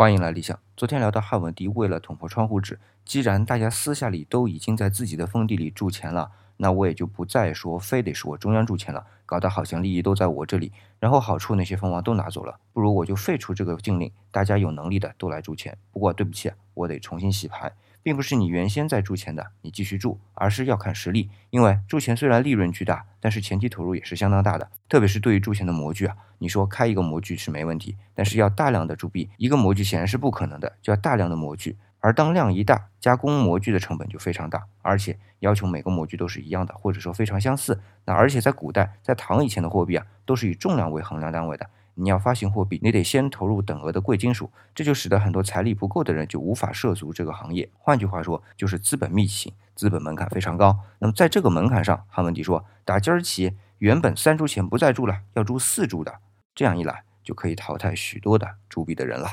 欢迎来理想。昨天聊到汉文帝为了捅破窗户纸，既然大家私下里都已经在自己的封地里铸钱了，那我也就不再说非得是我中央铸钱了，搞得好像利益都在我这里，然后好处那些蜂王都拿走了，不如我就废除这个禁令，大家有能力的都来铸钱。不过对不起，我得重新洗牌。并不是你原先在铸钱的，你继续铸，而是要看实力。因为铸钱虽然利润巨大，但是前期投入也是相当大的。特别是对于铸钱的模具啊，你说开一个模具是没问题，但是要大量的铸币，一个模具显然是不可能的，就要大量的模具。而当量一大，加工模具的成本就非常大，而且要求每个模具都是一样的，或者说非常相似。那而且在古代，在唐以前的货币啊，都是以重量为衡量单位的。你要发行货币，你得先投入等额的贵金属，这就使得很多财力不够的人就无法涉足这个行业。换句话说，就是资本密集型，资本门槛非常高。那么在这个门槛上，汉文帝说，打今儿起，原本三铢钱不再铸了，要铸四铢的，这样一来就可以淘汰许多的铸币的人了。